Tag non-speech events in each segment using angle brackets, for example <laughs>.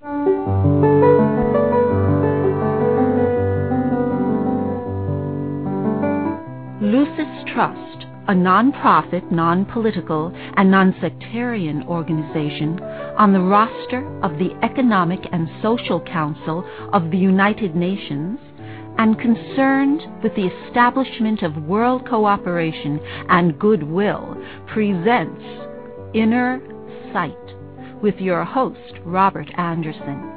Lucis Trust, a non-profit, non-political, and non-sectarian organization on the roster of the Economic and Social Council of the United Nations and concerned with the establishment of world cooperation and goodwill, presents Inner Sight with your host, Robert Anderson.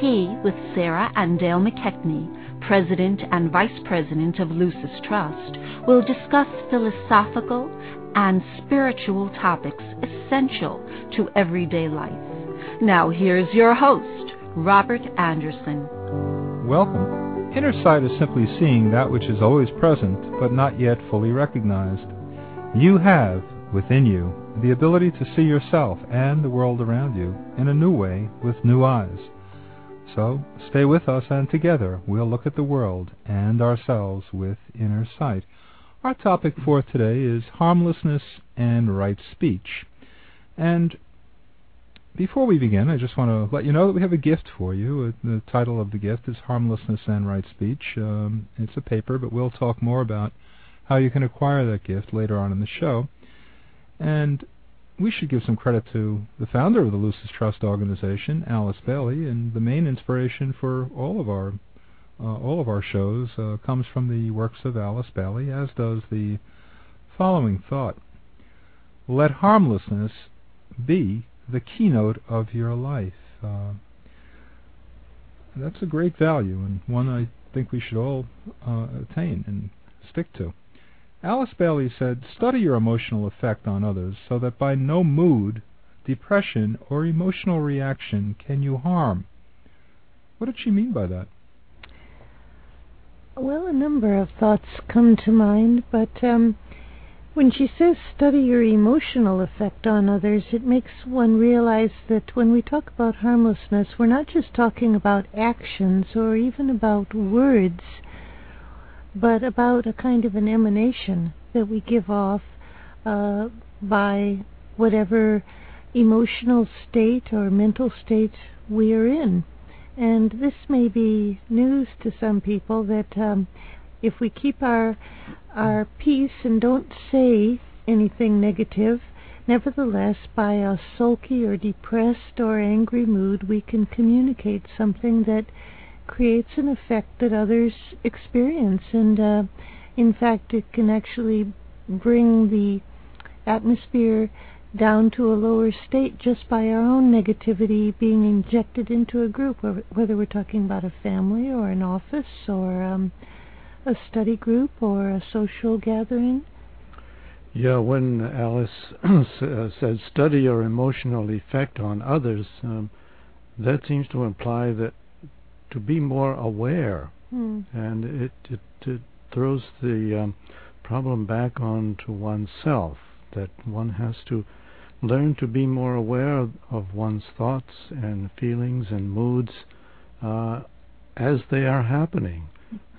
He, with Sarah and Dale McKechnie, President and Vice President of Lucis Trust, will discuss philosophical and spiritual topics essential to everyday life. Now, here's your host, Robert Anderson. Welcome. Inner sight is simply seeing that which is always present but not yet fully recognized. You have, within you, the ability to see yourself and the world around you in a new way with new eyes. So stay with us and together we'll look at the world and ourselves with inner sight. Our topic for today is harmlessness and right speech. And before we begin, I just want to let you know that we have a gift for you. Uh, the title of the gift is Harmlessness and Right Speech. Um, it's a paper, but we'll talk more about how you can acquire that gift later on in the show. And we should give some credit to the founder of the Lucis Trust organization, Alice Bailey, and the main inspiration for all of our uh, all of our shows uh, comes from the works of Alice Bailey, as does the following thought: Let harmlessness be the keynote of your life. Uh, that's a great value and one I think we should all uh, attain and stick to. Alice Bailey said, Study your emotional effect on others so that by no mood, depression, or emotional reaction can you harm. What did she mean by that? Well, a number of thoughts come to mind, but um, when she says study your emotional effect on others, it makes one realize that when we talk about harmlessness, we're not just talking about actions or even about words but about a kind of an emanation that we give off uh, by whatever emotional state or mental state we are in. And this may be news to some people that um, if we keep our our peace and don't say anything negative, nevertheless, by a sulky or depressed or angry mood, we can communicate something that creates an effect that others experience. And uh, in fact, it can actually bring the atmosphere down to a lower state just by our own negativity being injected into a group, whether we're talking about a family or an office or um, a study group or a social gathering. Yeah, when Alice <clears throat> uh, said study your emotional effect on others, um, that seems to imply that to be more aware, hmm. and it, it, it throws the um, problem back onto oneself. That one has to learn to be more aware of, of one's thoughts and feelings and moods uh, as they are happening.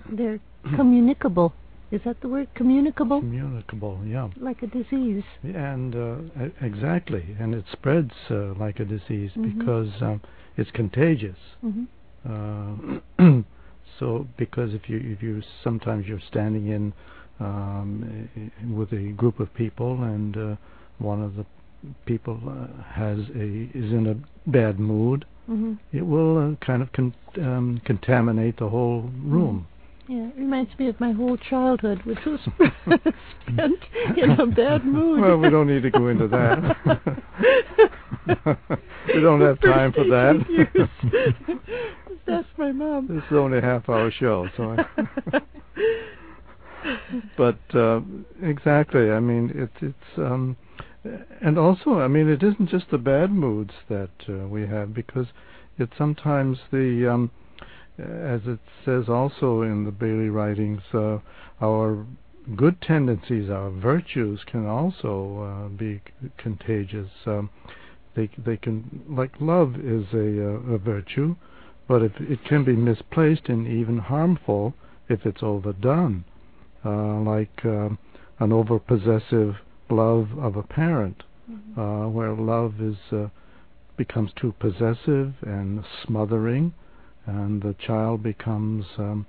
They're communicable. Is that the word? Communicable? Communicable, yeah. Like a disease. And uh, exactly, and it spreads uh, like a disease mm-hmm. because um, it's contagious. Mm-hmm. Uh, <clears throat> so because if you if you sometimes you're standing in um, with a group of people and uh, one of the people uh, has a is in a bad mood, mm-hmm. it will uh, kind of con- um, contaminate the whole room. Yeah, it reminds me of my whole childhood, which was <laughs> spent in a bad mood. Well, we don't need to go into that. <laughs> we don't have time for that. <laughs> That's my mom. This is only a half-hour show, so. I but uh, exactly, I mean, it's it's um, and also, I mean, it isn't just the bad moods that uh, we have because it's sometimes the um, as it says also in the Bailey writings, uh, our good tendencies, our virtues, can also uh, be c- contagious. Um, they they can like love is a, uh, a virtue, but if it can be misplaced and even harmful if it's overdone, uh, like um, an overpossessive love of a parent, Mm-hmm. uh, where love is uh, becomes too possessive and smothering, and the child becomes um,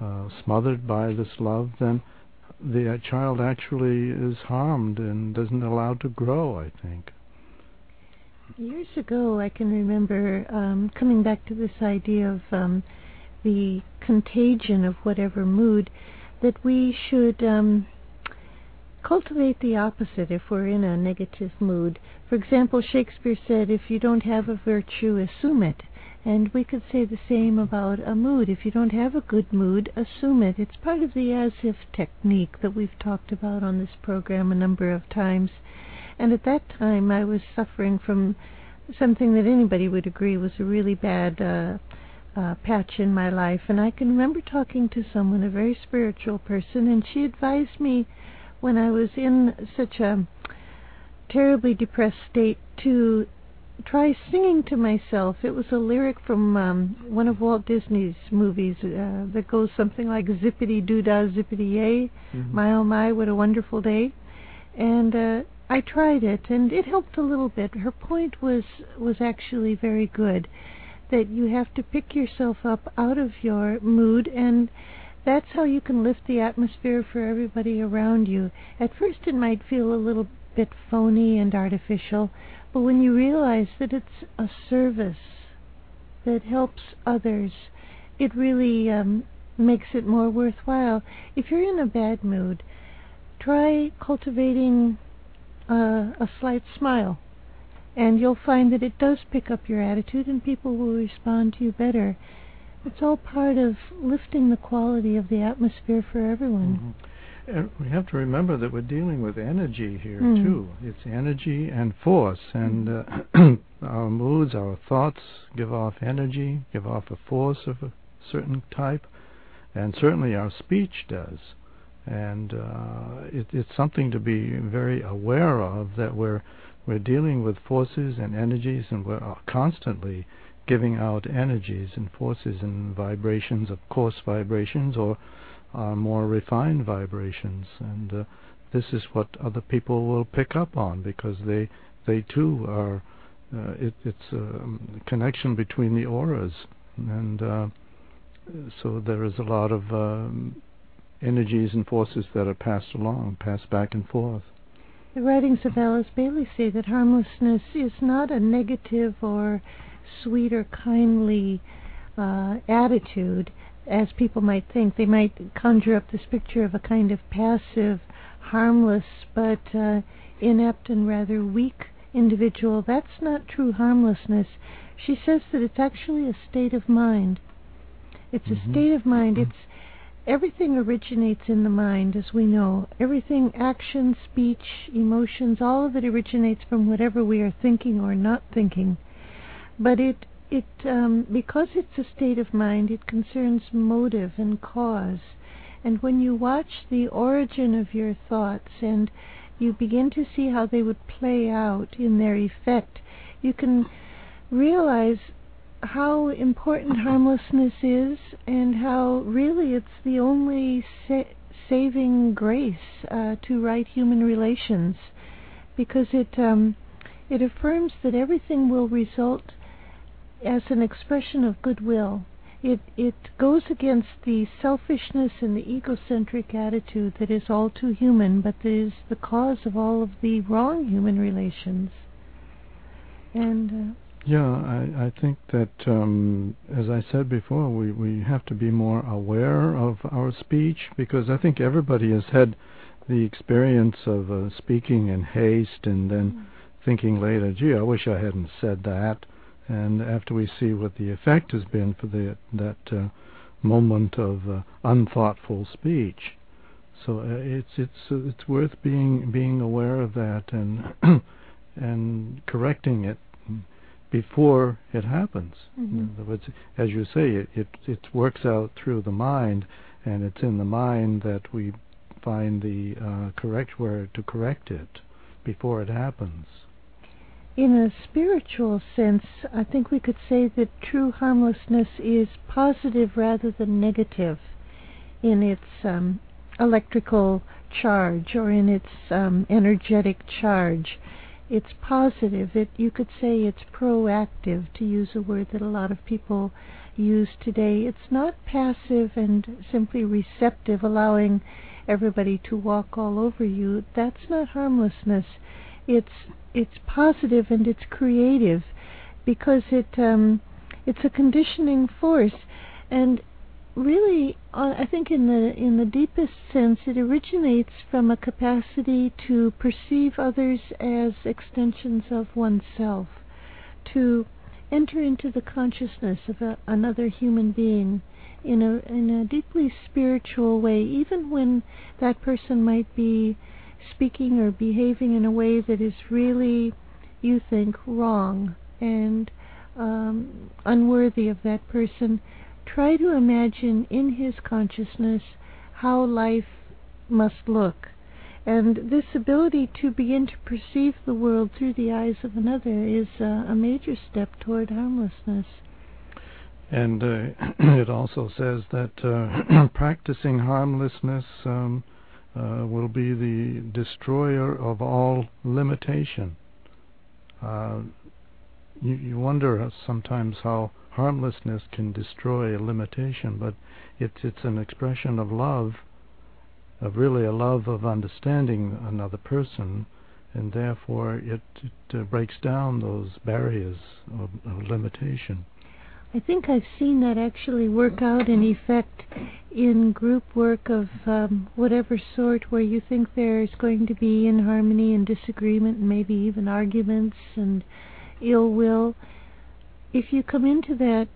uh, smothered by this love, then the uh, child actually is harmed and doesn't allowed to grow. I think. Years ago, I can remember um, coming back to this idea of um, the contagion of whatever mood, that we should um, cultivate the opposite if we're in a negative mood. For example, Shakespeare said, if you don't have a virtue, assume it. And we could say the same about a mood. If you don't have a good mood, assume it. It's part of the as if technique that we've talked about on this program a number of times. And at that time, I was suffering from something that anybody would agree was a really bad uh, uh, patch in my life. And I can remember talking to someone, a very spiritual person, and she advised me when I was in such a terribly depressed state to try singing to myself. It was a lyric from um, one of Walt Disney's movies uh, that goes something like zippity doo dah zippity yay, Mhm. my oh my, what a wonderful day. And uh, I tried it, and it helped a little bit. Her point was was actually very good, that you have to pick yourself up out of your mood, and that's how you can lift the atmosphere for everybody around you. At first, it might feel a little bit phony and artificial, but when you realize that it's a service that helps others, it really um, makes it more worthwhile. If you're in a bad mood, try cultivating uh, a slight smile, and you'll find that it does pick up your attitude, and people will respond to you better. It's all part of lifting the quality of the atmosphere for everyone. Mhm. And we have to remember that we're dealing with energy here Mm. too. It's energy and force, and uh, <clears throat> our moods, our thoughts give off energy, give off a force of a certain type, and certainly our speech does. And uh, it, it's something to be very aware of that we're we're dealing with forces and energies, and we're uh, constantly giving out energies and forces and vibrations of coarse vibrations or uh, more refined vibrations and uh, this is what other people will pick up on because they they too are uh, it, it's a connection between the auras. And uh, so there is a lot of um, energies and forces that are passed along passed back and forth. The writings of Alice Bailey say that harmlessness is not a negative or sweet or kindly uh, attitude, as people might think. They might conjure up this picture of a kind of passive, harmless, but uh, inept and rather weak individual. That's not true harmlessness. She says that it's actually a state of mind. It's Mhm. a state of mind. It's everything originates in the mind, as we know. Everything, action, speech, emotions, all of it originates from whatever we are thinking or not thinking. But it, it, um, because it's a state of mind, it concerns motive and cause. And when you watch the origin of your thoughts and you begin to see how they would play out in their effect, you can realize how important harmlessness is and how really it's the only sa- saving grace uh, to right human relations because it um, it affirms that everything will result as an expression of goodwill. It it goes against the selfishness and the egocentric attitude that is all too human, but that is the cause of all of the wrong human relations. And uh, Yeah, I, I think that, um, as I said before, we, we have to be more aware of our speech because I think everybody has had the experience of uh, speaking in haste and then thinking later, gee, I wish I hadn't said that. And after we see what the effect has been for the, that uh, moment of uh, unthoughtful speech. So uh, it's it's uh, it's worth being being aware of that and <coughs> and correcting it before it happens. Mm-hmm. In other words, as you say, it, it it works out through the mind, and it's in the mind that we find the uh, correct word to correct it before it happens. In a spiritual sense, I think we could say that true harmlessness is positive rather than negative in its um, electrical charge or in its um, energetic charge. It's positive. It you could say it's proactive to use a word that a lot of people use today. It's not passive and simply receptive, allowing everybody to walk all over you. That's not harmlessness. It's it's positive and it's creative because it um, it's a conditioning force. And really uh, I think in the in the deepest sense it originates from a capacity to perceive others as extensions of oneself to enter into the consciousness of a, another human being in a in a deeply spiritual way even when that person might be speaking or behaving in a way that is really, you think, wrong and um, unworthy of that person, try to imagine in his consciousness how life must look. And this ability to begin to perceive the world through the eyes of another is uh, a major step toward harmlessness. And uh, <clears throat> it also says that uh, <clears throat> practicing harmlessness um, uh, will be the destroyer of all limitation. Uh, you, you wonder sometimes how harmlessness can destroy a limitation, but it's it's an expression of love, of really a love of understanding another person, and therefore it, it uh, breaks down those barriers of, of limitation. I think I've seen that actually work out in effect in group work of um, whatever sort where you think there's going to be inharmony and disagreement and maybe even arguments and ill will. If you come into that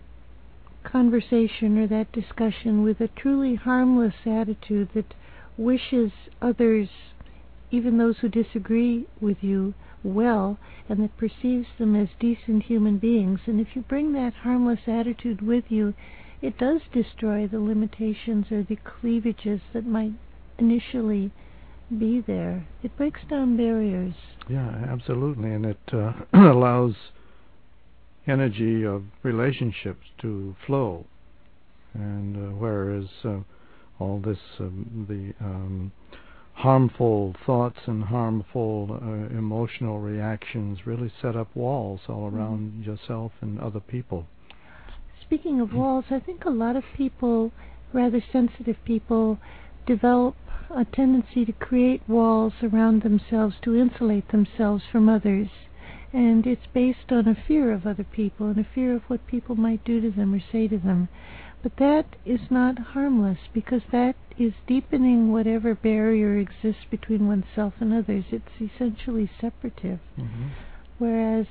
conversation or that discussion with a truly harmless attitude that wishes others, even those who disagree with you, well and that perceives them as decent human beings. And if you bring that harmless attitude with you, it does destroy the limitations or the cleavages that might initially be there. It breaks down barriers. Yeah, absolutely. And it uh, <clears throat> allows energy of relationships to flow. And uh, whereas uh, all this, um, the um, harmful thoughts and harmful uh, emotional reactions really set up walls all Mm-hmm. around mm-hmm. yourself and other people. Speaking of walls, I think a lot of people, rather sensitive people, develop a tendency to create walls around themselves to insulate themselves from others. And it's based on a fear of other people and a fear of what people might do to them or say to them. But that is not harmless because that is deepening whatever barrier exists between oneself and others. It's essentially separative. Mm-hmm. Whereas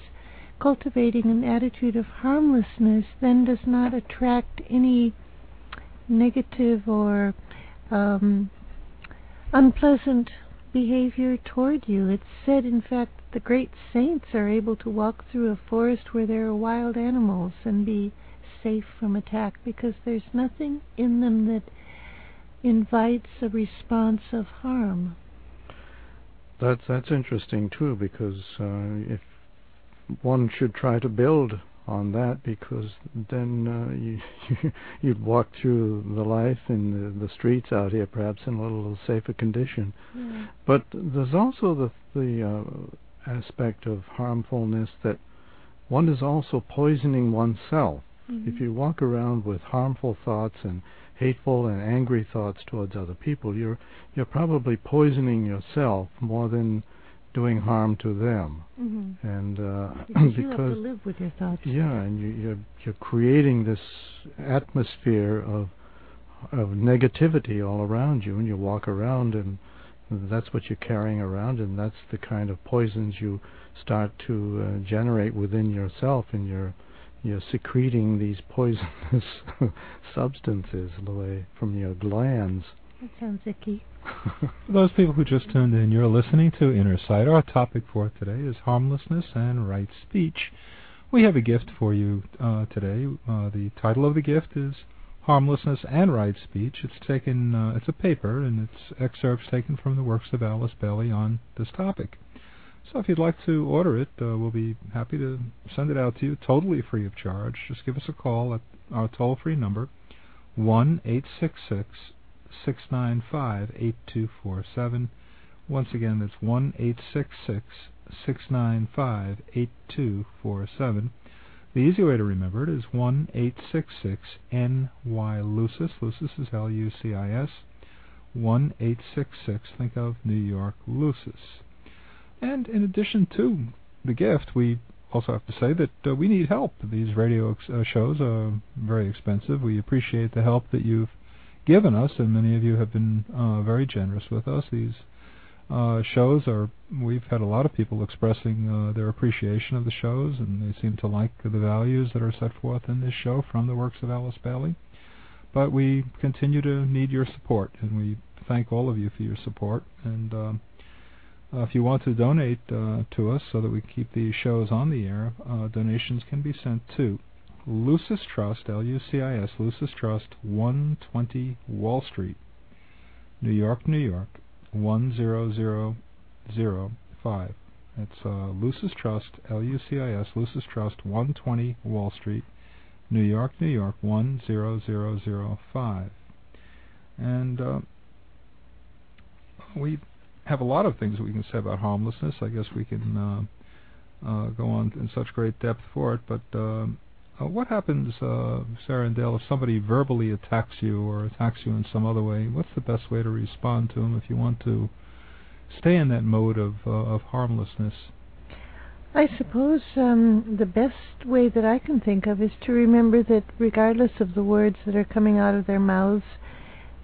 cultivating an attitude of harmlessness then does not attract any negative or um, unpleasant behavior toward you. It's said, in fact, the great saints are able to walk through a forest where there are wild animals and be safe from attack because there's nothing in them that invites a response of harm. That's that's interesting too because uh, if one should try to build on that because then uh, you <laughs> you'd walk through the life in the, the streets out here perhaps in a little safer condition. Yeah. But there's also the the uh, aspect of harmfulness that one is also poisoning oneself. Mm-hmm. If you walk around with harmful thoughts and hateful and angry thoughts towards other people, you're you're probably poisoning yourself more than doing harm to them. Mm-hmm. And uh, <clears throat> because you have to live with your thoughts. yeah, and you, you're you're creating this atmosphere of of negativity all around you, and you walk around, and that's what you're carrying around, and that's the kind of poisons you start to uh, generate within yourself, and you're you're secreting these poisonous <laughs> substances away from your glands. That sounds icky. For <laughs> those people who just tuned in, you're listening to Inner Sight. Our topic for today is harmlessness and right speech. We have a gift for you uh, today. Uh, the title of the gift is Harmlessness and Right Speech. It's taken. Uh, it's a paper, and it's excerpts taken from the works of Alice Bailey on this topic. So if you'd like to order it, uh, we'll be happy to send it out to you totally free of charge. Just give us a call at our toll-free number, one eight six six six nine five eight two four seven. Once again, that's one eight six six six nine five eight two four seven. The easy way to remember it is one eight six six NY Lucis. Lucis is L U C I S. One eight six six. Think of New York Lucis. And in addition to the gift, we also have to say that uh, we need help. These radio ex- uh, shows are very expensive. We appreciate the help that you've given us, and many of you have been uh, very generous with us. These uh, shows are, we've had a lot of people expressing uh, their appreciation of the shows, and they seem to like the values that are set forth in this show from the works of Alice Bailey. But we continue to need your support, and we thank all of you for your support. And um, if you want to donate uh, to us so that we keep these shows on the air, uh, donations can be sent to Lucis Trust, L-U-C-I-S, Lucis Trust, 120 Wall Street, New York, New York, 10005. That's uh, Lucis Trust, L-U-C-I-S, Lucis Trust, 120 Wall Street, New York, New York, 10005. And uh, we have a lot of things that we can say about harmlessness. I guess we can uh, uh, go on in such great depth for it. But uh, uh, what happens, uh, Sarah and Dale, if somebody verbally attacks you or attacks you in some other way? What's the best way to respond to them if you want to stay in that mode of uh, of harmlessness? I suppose um, the best way that I can think of is to remember that regardless of the words that are coming out of their mouths,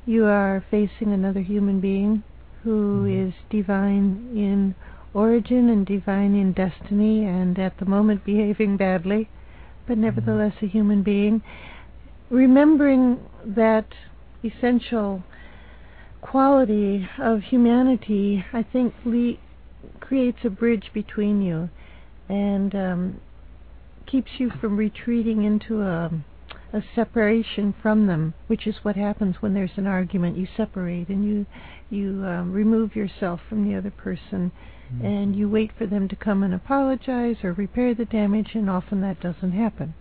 you are facing another human being who Mhm. is divine in origin and divine in destiny and at the moment behaving badly, but nevertheless a human being. Remembering that essential quality of humanity, I think, le- creates a bridge between you and um, keeps you from retreating into a a separation from them, which is what happens when there's an argument. You separate and you you um, remove yourself from the other person, Mm-hmm. and you wait for them to come and apologize or repair the damage, and often that doesn't happen.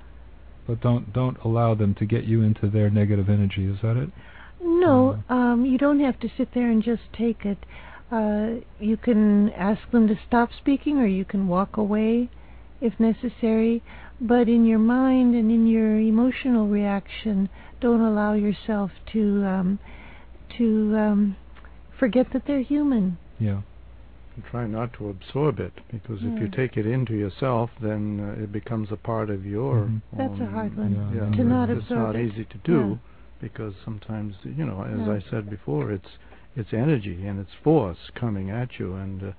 But don't don't allow them to get you into their negative energy. Is that it? No, um, you don't have to sit there and just take it. Uh, you can ask them to stop speaking, or you can walk away if necessary. But in your mind and in your emotional reaction, don't allow yourself to um, to um, forget that they're human. Yeah. And try not to absorb it because if you take it into yourself, then uh, it becomes a part of your. Mhm. That's a hard one. Yeah, Yeah, To not it's absorb not easy to do Yeah. because sometimes you know, as Yeah. I said before, it's it's energy and it's force coming at you, and uh,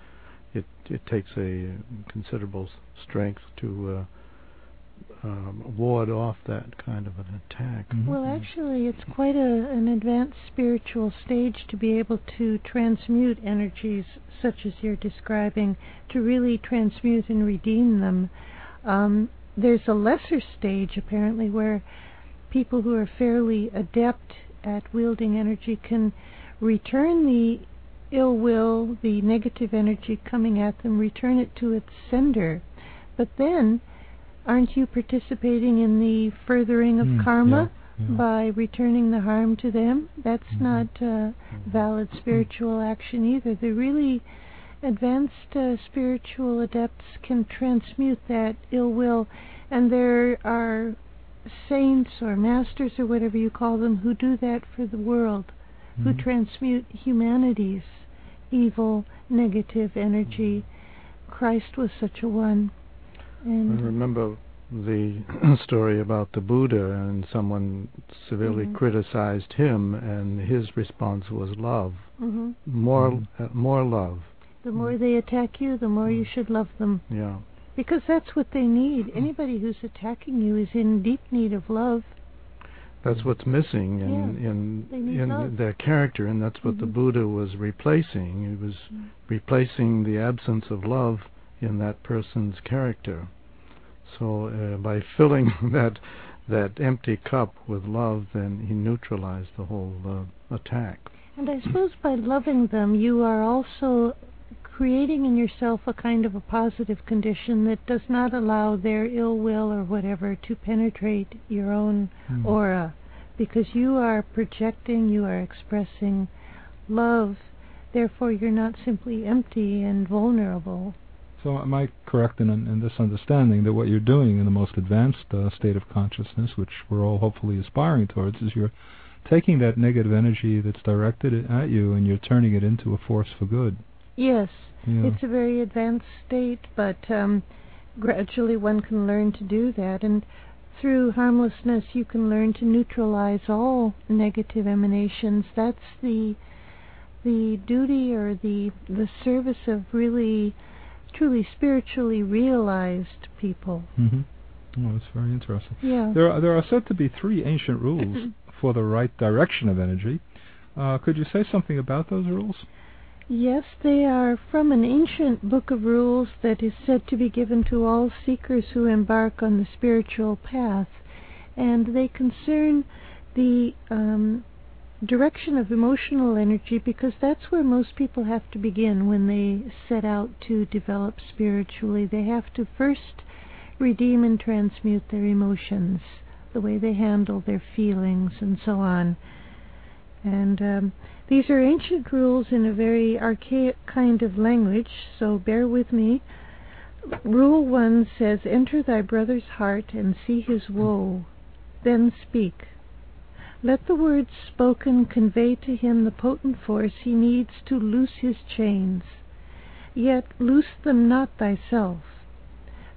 it it takes a considerable strength to uh, um, ward off that kind of an attack. Mhm. Well, actually, it's quite a, an advanced spiritual stage to be able to transmute energies such as you're describing, to really transmute and redeem them. Um, there's a lesser stage, apparently, where people who are fairly adept at wielding energy can return the ill will, the negative energy coming at them, return it to its sender. But then, aren't you participating in the furthering of Mm, karma yeah, yeah. by returning the harm to them? That's Mhm. not uh, valid spiritual action either. The really advanced uh, spiritual adepts can transmute that ill will, and there are saints or masters or whatever you call them who do that for the world, who Mhm. transmute humanity's evil, negative energy. Christ was such a one. I remember the <clears throat> story about the Buddha and someone severely Mhm. criticized him, and his response was love, mhm. more Mhm. uh, more love. the more they attack you, the more you should love them. Yeah, Because that's what they need. Anybody who's attacking you is in deep need of love. that's what's missing in Yeah, in in love. their character, and that's what the Mhm. Buddha was replacing. He was Mm. replacing the absence of love in that person's character. So uh, by filling <laughs> that that empty cup with love, then he neutralized the whole uh, attack. And I suppose by loving them, you are also creating in yourself a kind of a positive condition that does not allow their ill will or whatever to penetrate your own Mm. aura because you are projecting, you are expressing love, therefore you're not simply empty and vulnerable. So am I correct in, in this understanding that what you're doing in the most advanced uh, state of consciousness, which we're all hopefully aspiring towards, is you're taking that negative energy that's directed at you and you're turning it into a force for good. Yes, Yeah. it's a very advanced state, but um, gradually one can learn to do that. And through harmlessness, you can learn to neutralize all negative emanations. That's the the duty or the the service of really, truly spiritually realized people. hmm Oh, that's very interesting. Yeah. There are, there are said to be three ancient rules <clears throat> for the right direction of energy. Uh, could you say something about those rules? Yes, they are from an ancient book of rules that is said to be given to all seekers who embark on the spiritual path, and they concern the um, direction of emotional energy because that's where most people have to begin when they set out to develop spiritually. They have to first redeem and transmute their emotions, the way they handle their feelings, and so on. And um, these are ancient rules in a very archaic kind of language, so bear with me. Rule 1 says, Enter thy brother's heart and see his woe, then speak. Let the words spoken convey to him the potent force he needs to loose his chains. Yet loose them not thyself.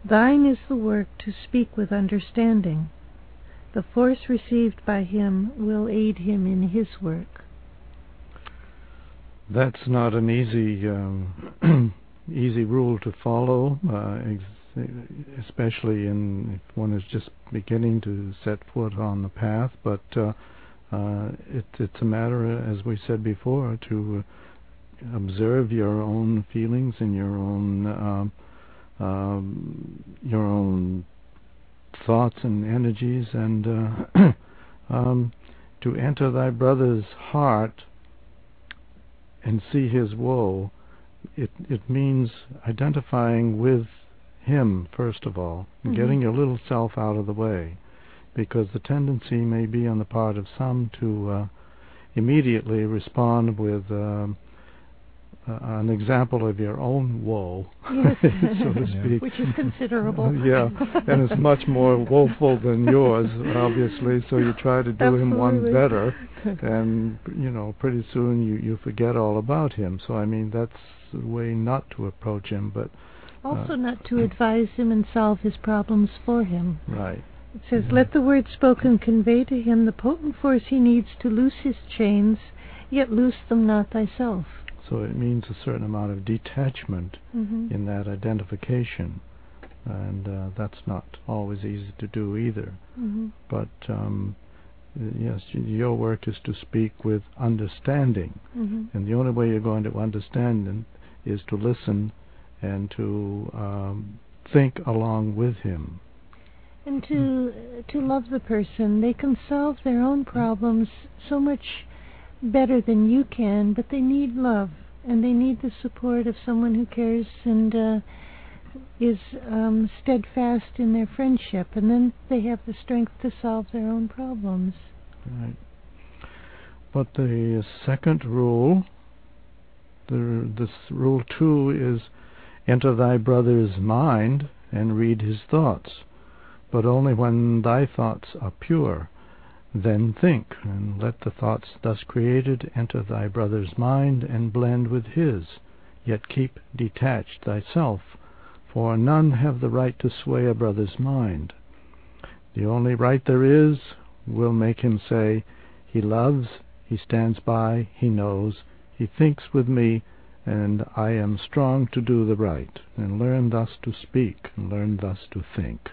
Thine is the work to speak with understanding. The force received by him will aid him in his work. That's not an easy um, <clears throat> easy rule to follow, uh, especially in if one is just beginning to set foot on the path. But uh, uh, it, it's a matter, as we said before, to observe your own feelings and your own um, um, your own thoughts and energies, and uh, <clears throat> um, to enter thy brother's heart and see his woe. It it means identifying with him first of all, Mhm. getting your little self out of the way, because the tendency may be on the part of some to uh, immediately respond with um, uh, an example of your own woe, Yes. <laughs> so to Yeah. speak. Which is considerable. <laughs> yeah, and it's much more woeful than yours, obviously. So you try to do him one better, and you know, pretty soon you you forget all about him. So I mean, that's the way not to approach him. But Also, Uh, not to advise him and solve his problems for him. right, It says, Yeah. Let the word spoken convey to him the potent force he needs to loose his chains, yet loose them not thyself. so it means a certain amount of detachment hmm in that identification, and uh, that's not always easy to do either. hmm But um, yes, your work is to speak with understanding. hmm And the only way you're going to understand is to listen and to um, think along with him. And to to love the person, they can solve their own problems so much better than you can, but they need love and they need the support of someone who cares and uh, is um, steadfast in their friendship, and then they have the strength to solve their own problems. Right. But the second rule, the this rule two is enter thy brother's mind and read his thoughts, but only when thy thoughts are pure. Then think, and let the thoughts thus created enter thy brother's mind and blend with his, yet keep detached thyself, for none have the right to sway a brother's mind. The only right there is will make him say, He loves, he stands by, he knows, he thinks with me, and I am strong to do the right, and learn thus to speak, and learn thus to think.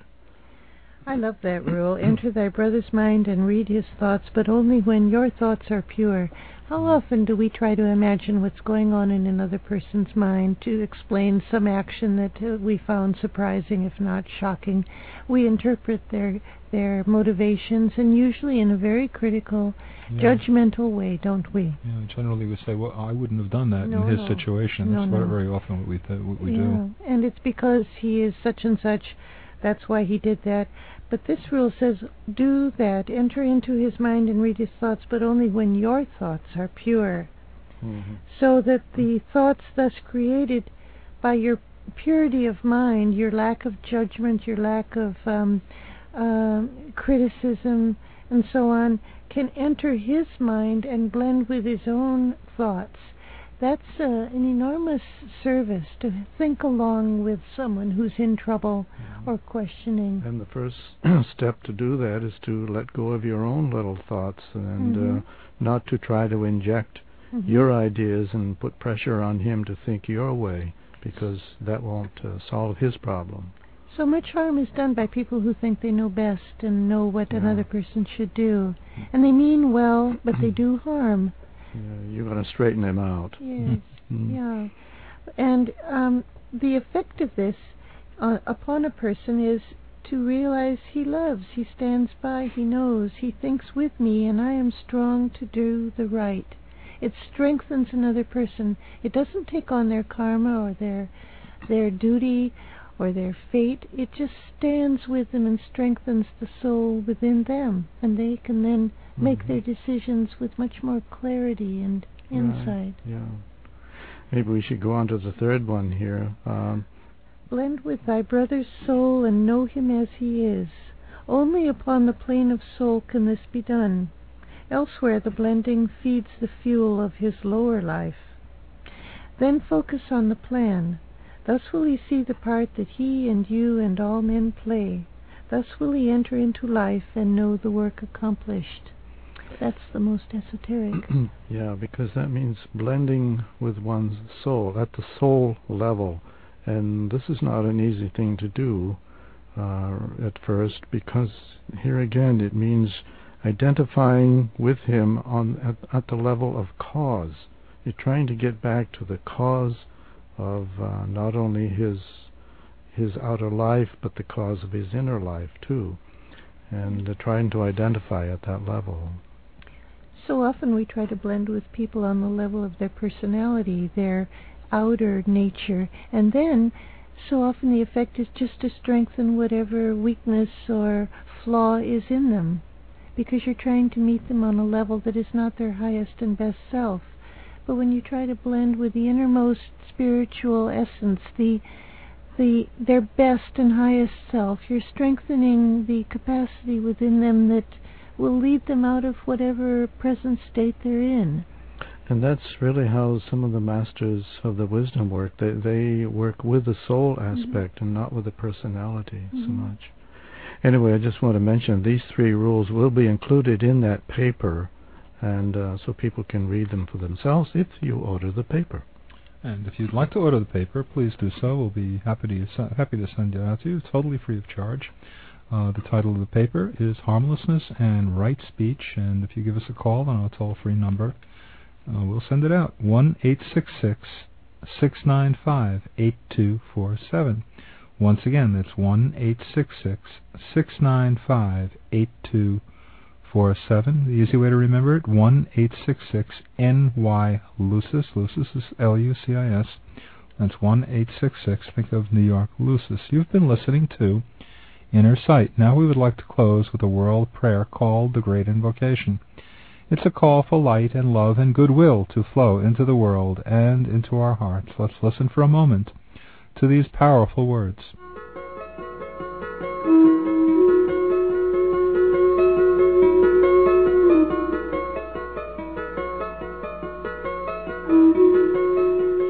I love that rule. Enter thy brother's mind and read his thoughts, but only when your thoughts are pure. How often do we try to imagine what's going on in another person's mind to explain some action that uh, we found surprising, if not shocking? We interpret their their motivations, and usually in a very critical, Yeah. judgmental way, don't we? Yeah, generally we say, well, I wouldn't have done that No, in his no. situation. No, That's no. very often what we th- what we yeah. do. And it's because he is such and such. That's why he did that. But this rule says, do that. Enter into his mind and read his thoughts, but only when your thoughts are pure. Mm-hmm. So that the thoughts thus created by your purity of mind, your lack of judgment, your lack of um, um criticism, and so on, can enter his mind and blend with his own thoughts. That's uh, an enormous service to think along with someone who's in trouble or questioning. And the first <clears throat> step to do that is to let go of your own little thoughts and Mhm. uh, not to try to inject Mhm. your ideas and put pressure on him to think your way because that won't uh, solve his problem. So much harm is done by people who think they know best and know what Yeah. another person should do. And they mean well, but they <clears throat> do harm. Yeah, you're going to straighten him out. Yes. <laughs> Mm. Yeah. And um, the effect of this uh, upon a person is to realize he loves, he stands by, he knows, he thinks with me, and I am strong to do the right. It strengthens another person. It doesn't take on their karma or their their duty or their fate. It just stands with them and strengthens the soul within them, and they can then make Mhm. their decisions with much more clarity and insight. Right, Yeah. Maybe we should go on to the third one here. Um, Blend with thy brother's soul and know him as he is. Only upon the plane of soul can this be done. Elsewhere the blending feeds the fuel of his lower life. Then focus on the plan. Thus will he see the part that he and you and all men play. Thus will he enter into life and know the work accomplished. That's the most esoteric. <clears throat> yeah, because that means blending with one's soul at the soul level. And this is not an easy thing to do uh, at first because here again it means identifying with him on at, at the level of cause. You're trying to get back to the cause of uh, not only his his outer life but the cause of his inner life too, and uh, trying to identify at that level. So often we try to blend with people on the level of their personality, their outer nature, and then so often the effect is just to strengthen whatever weakness or flaw is in them, because you're trying to meet them on a level that is not their highest and best self. But when you try to blend with the innermost spiritual essence, the the their best and highest self, you're strengthening the capacity within them that will lead them out of whatever present state they're in. And that's really how some of the masters of the wisdom work. They they work with the soul aspect and not with the personality so Mhm. much. Anyway, I just want to mention these three rules will be included in that paper, and uh, so people can read them for themselves if you order the paper. And if you'd like to order the paper, please do so. We'll be happy to happy to send it out to you, totally free of charge. Uh, the title of the paper is Harmlessness and Right Speech, and if you give us a call on our toll-free number, uh, we'll send it out. One eight six six six nine five eight two four seven. Once again, that's one eight six six six nine five eight two four seven. The easy way to remember it: one eight six six NY Lucis. Lucis is L U C I S. That's one eight six six. Think of New York Lucis. You've been listening to Inner Sight. Now we would like to close with a world prayer called the Great Invocation. It's a call for light and love and goodwill to flow into the world and into our hearts. Let's listen for a moment to these powerful words.